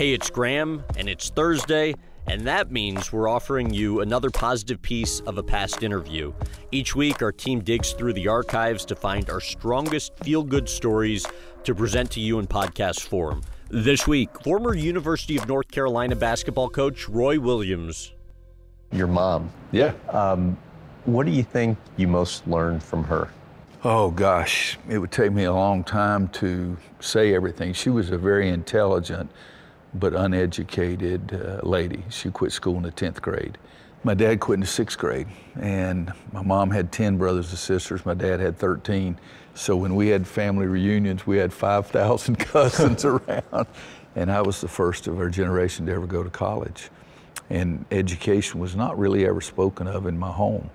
Hey, it's Graham, and it's Thursday, and that means we're offering you another positive piece of a past interview. Each week, our team digs through the archives to find our strongest feel good stories to present to you in podcast form. This week, former University of North Carolina basketball coach Roy Williams. Your mom. Yeah. Um, what do you think you most learned from her? Oh gosh, it would take me a long time to say everything. She was a very intelligent but uneducated uh, lady. She quit school in the 10th grade. My dad quit in the sixth grade, and my mom had 10 brothers and sisters. My dad had 13. So when we had family reunions, we had 5,000 cousins around, and I was the first of our generation to ever go to college. And education was not really ever spoken of in my home.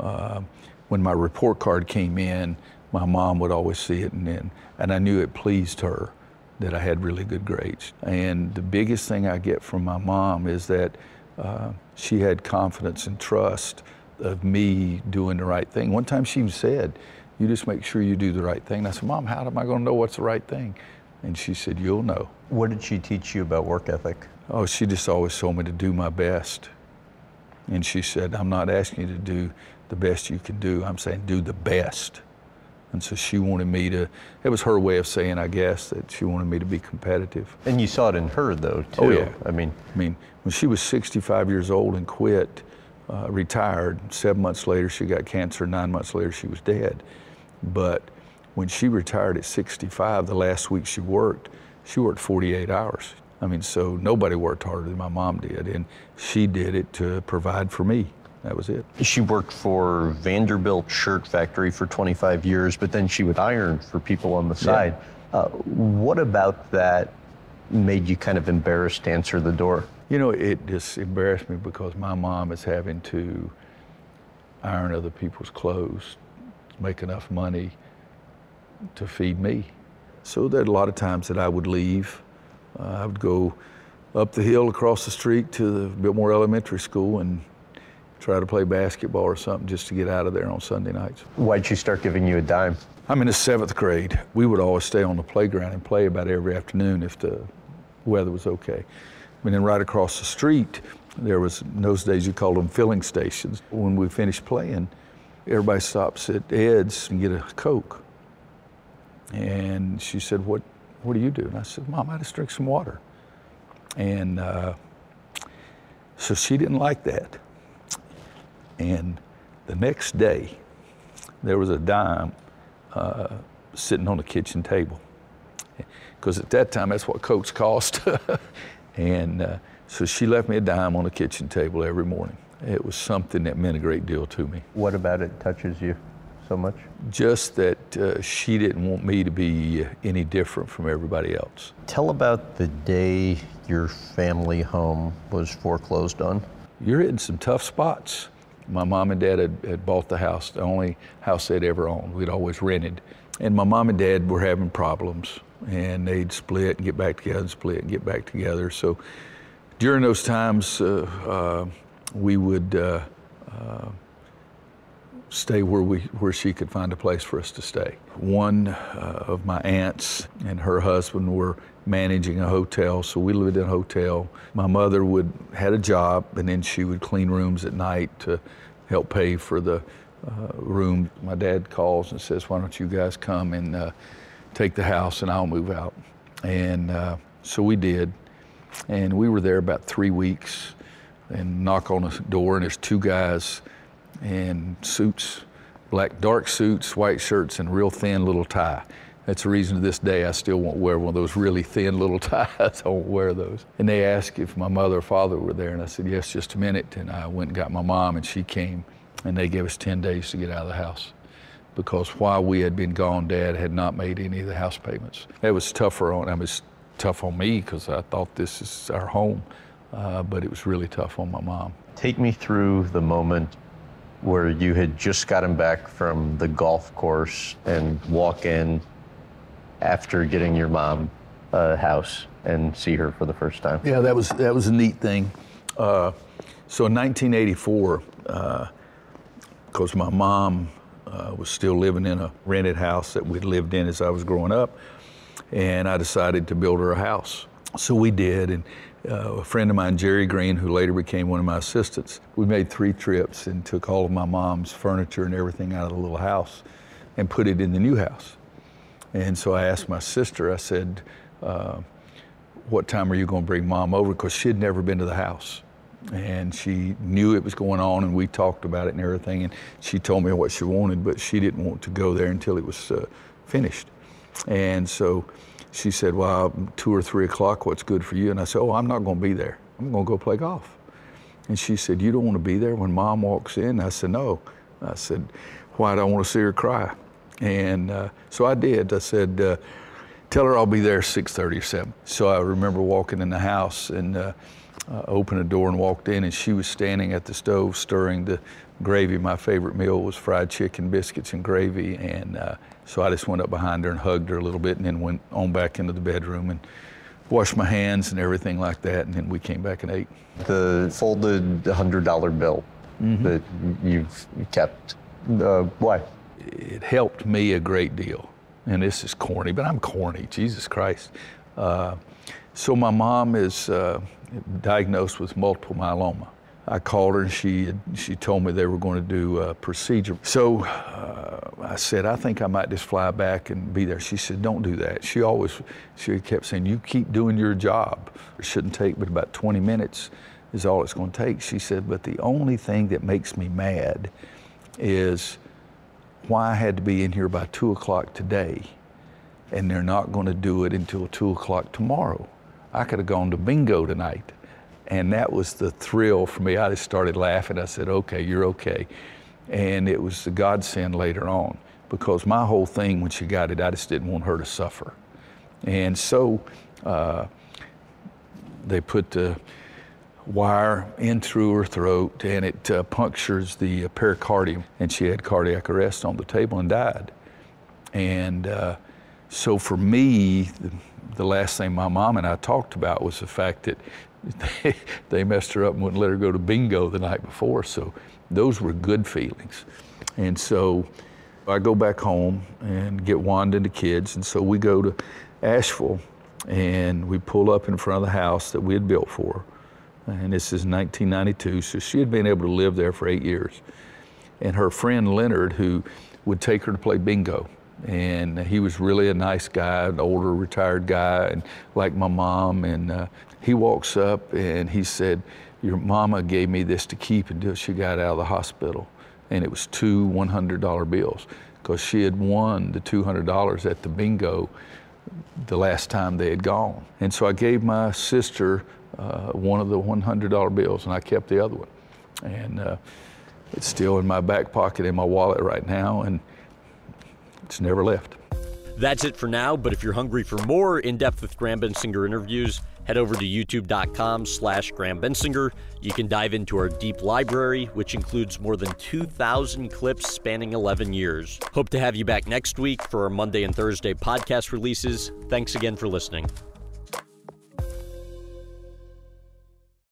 Uh, when my report card came in, my mom would always see it, and then, and I knew it pleased her that I had really good grades. And the biggest thing I get from my mom is that uh, she had confidence and trust of me doing the right thing. One time she even said, "You just make sure you do the right thing." And I said, "Mom, how am I going to know what's the right thing?" And she said, "You'll know." What did she teach you about work ethic? Oh, she just always told me to do my best. And she said, I'm not asking you to do the best you can do. I'm saying do the best. And so she wanted me to, it was her way of saying, I guess, that she wanted me to be competitive. And you saw it in her, though, too. Oh, yeah. I mean, I mean, when she was 65 years old and quit, uh, retired, seven months later she got cancer, nine months later she was dead. But when she retired at 65, the last week she worked, she worked 48 hours. I mean, so nobody worked harder than my mom did, and she did it to provide for me. That was it. she worked for Vanderbilt Shirt Factory for 25 years, but then she would iron for people on the side. Uh, what about that made you kind of embarrassed to answer the door? You know, it just embarrassed me because my mom is having to iron other people's clothes, make enough money to feed me. So there are a lot of times that I would leave. Uh, I would go up the hill across the street to the Biltmore Elementary School and try to play basketball or something just to get out of there on Sunday nights. Why'd she start giving you a dime? I'm in the seventh grade. We would always stay on the playground and play about every afternoon if the weather was okay. And then right across the street, there was, in those days you called them filling stations. When we finished playing, everybody stops at Ed's and get a Coke. And she said, what, what do you do? And I said, Mom, I just drink some water. And uh, so she didn't like that. And the next day, there was a dime uh, sitting on the kitchen table. Because at that time, that's what Cokes cost. and uh, so she left me a dime on the kitchen table every morning. It was something that meant a great deal to me. What about it touches you so much? Just that uh, she didn't want me to be any different from everybody else. Tell about the day your family home was foreclosed on. You're hitting some tough spots. My mom and dad had, had bought the house, the only house they'd ever owned. We'd always rented. And my mom and dad were having problems, and they'd split and get back together, and split and get back together. So during those times, uh, uh, we would uh, uh stay where we where she could find a place for us to stay. One uh, of my aunts and her husband were managing a hotel, so we lived in a hotel. My mother would had a job, and then she would clean rooms at night to help pay for the uh, room. My dad calls and says, "Why don't you guys come and uh, take the house, and I'll move out." And uh, so we did, and we were there about three weeks. And knock on the door, and there's two guys in suits, black dark suits, white shirts, and real thin little tie. That's the reason to this day I still won't wear one of those really thin little ties. I won't wear those. And they asked if my mother or father were there, and I said, yes, just a minute. And I went and got my mom, and she came, and they gave us 10 days to get out of the house. Because while we had been gone, Dad had not made any of the house payments. It was tougher on, I mean, tough on me because I thought this is our home, uh, but it was really tough on my mom. Take me through the moment where you had just gotten back from the golf course and walk in after getting your mom a house and see her for the first time. Yeah, that was that was a neat thing. Uh, so in 1984, because uh, my mom uh, was still living in a rented house that we'd lived in as I was growing up, and I decided to build her a house. So we did, and uh, a friend of mine, Jerry Green, who later became one of my assistants, we made three trips and took all of my mom's furniture and everything out of the little house and put it in the new house. And so I asked my sister, I said, uh, What time are you going to bring mom over? Because she had never been to the house. And she knew it was going on, and we talked about it and everything. And she told me what she wanted, but she didn't want to go there until it was uh, finished. And so she said, Well, two or three o'clock, what's good for you? And I said, Oh, I'm not going to be there. I'm going to go play golf. And she said, You don't want to be there when mom walks in? I said, No. I said, Why do I want to see her cry? And uh, so I did. I said, uh, Tell her I'll be there 6:30 or 7. So I remember walking in the house and uh, uh, opened the door and walked in, and she was standing at the stove stirring the gravy. My favorite meal was fried chicken, biscuits, and gravy. And uh, so I just went up behind her and hugged her a little bit, and then went on back into the bedroom and washed my hands and everything like that. And then we came back and ate. The folded $100 bill that you've kept, uh, why? it helped me a great deal. And this is corny, but I'm corny, Jesus Christ. Uh, so my mom is uh, diagnosed with multiple myeloma. I called her and she she told me they were going to do a procedure. So uh, I said, I think I might just fly back and be there. She said, Don't do that. She always she kept saying, You keep doing your job. It shouldn't take but about 20 minutes is all it's going to take. She said, But the only thing that makes me mad is why I had to be in here by two o'clock today, and they're not going to do it until two o'clock tomorrow. I could have gone to bingo tonight. And that was the thrill for me. I just started laughing. I said, okay, you're okay. And it was the godsend later on because my whole thing when she got it, I just didn't want her to suffer. And so uh, they put the wire in through her throat and it uh, punctures the pericardium. And she had cardiac arrest on the table and died. And uh, so for me, the, the last thing my mom and I talked about was the fact that they, they messed her up and wouldn't let her go to bingo the night before. So those were good feelings. And so I go back home and get Wanda and the kids. And so we go to Asheville and we pull up in front of the house that we had built for her. And this is 1992, so she had been able to live there for eight years. And her friend Leonard, who would take her to play bingo, and he was really a nice guy, an older retired guy, and like my mom. And uh, he walks up and he said, "Your mama gave me this to keep until she got out of the hospital." And it was two $100 bills because she had won the $200 at the bingo the last time they had gone. And so I gave my sister uh, one of the $100 bills, and I kept the other one. And uh, it's still in my back pocket in my wallet right now, and it's never left. That's it for now, but if you're hungry for more in-depth with Graham Bensinger interviews, head over to youtube.com slash Graham Bensinger. You can dive into our deep library, which includes more than 2,000 clips spanning 11 years. Hope to have you back next week for our Monday and Thursday podcast releases. Thanks again for listening.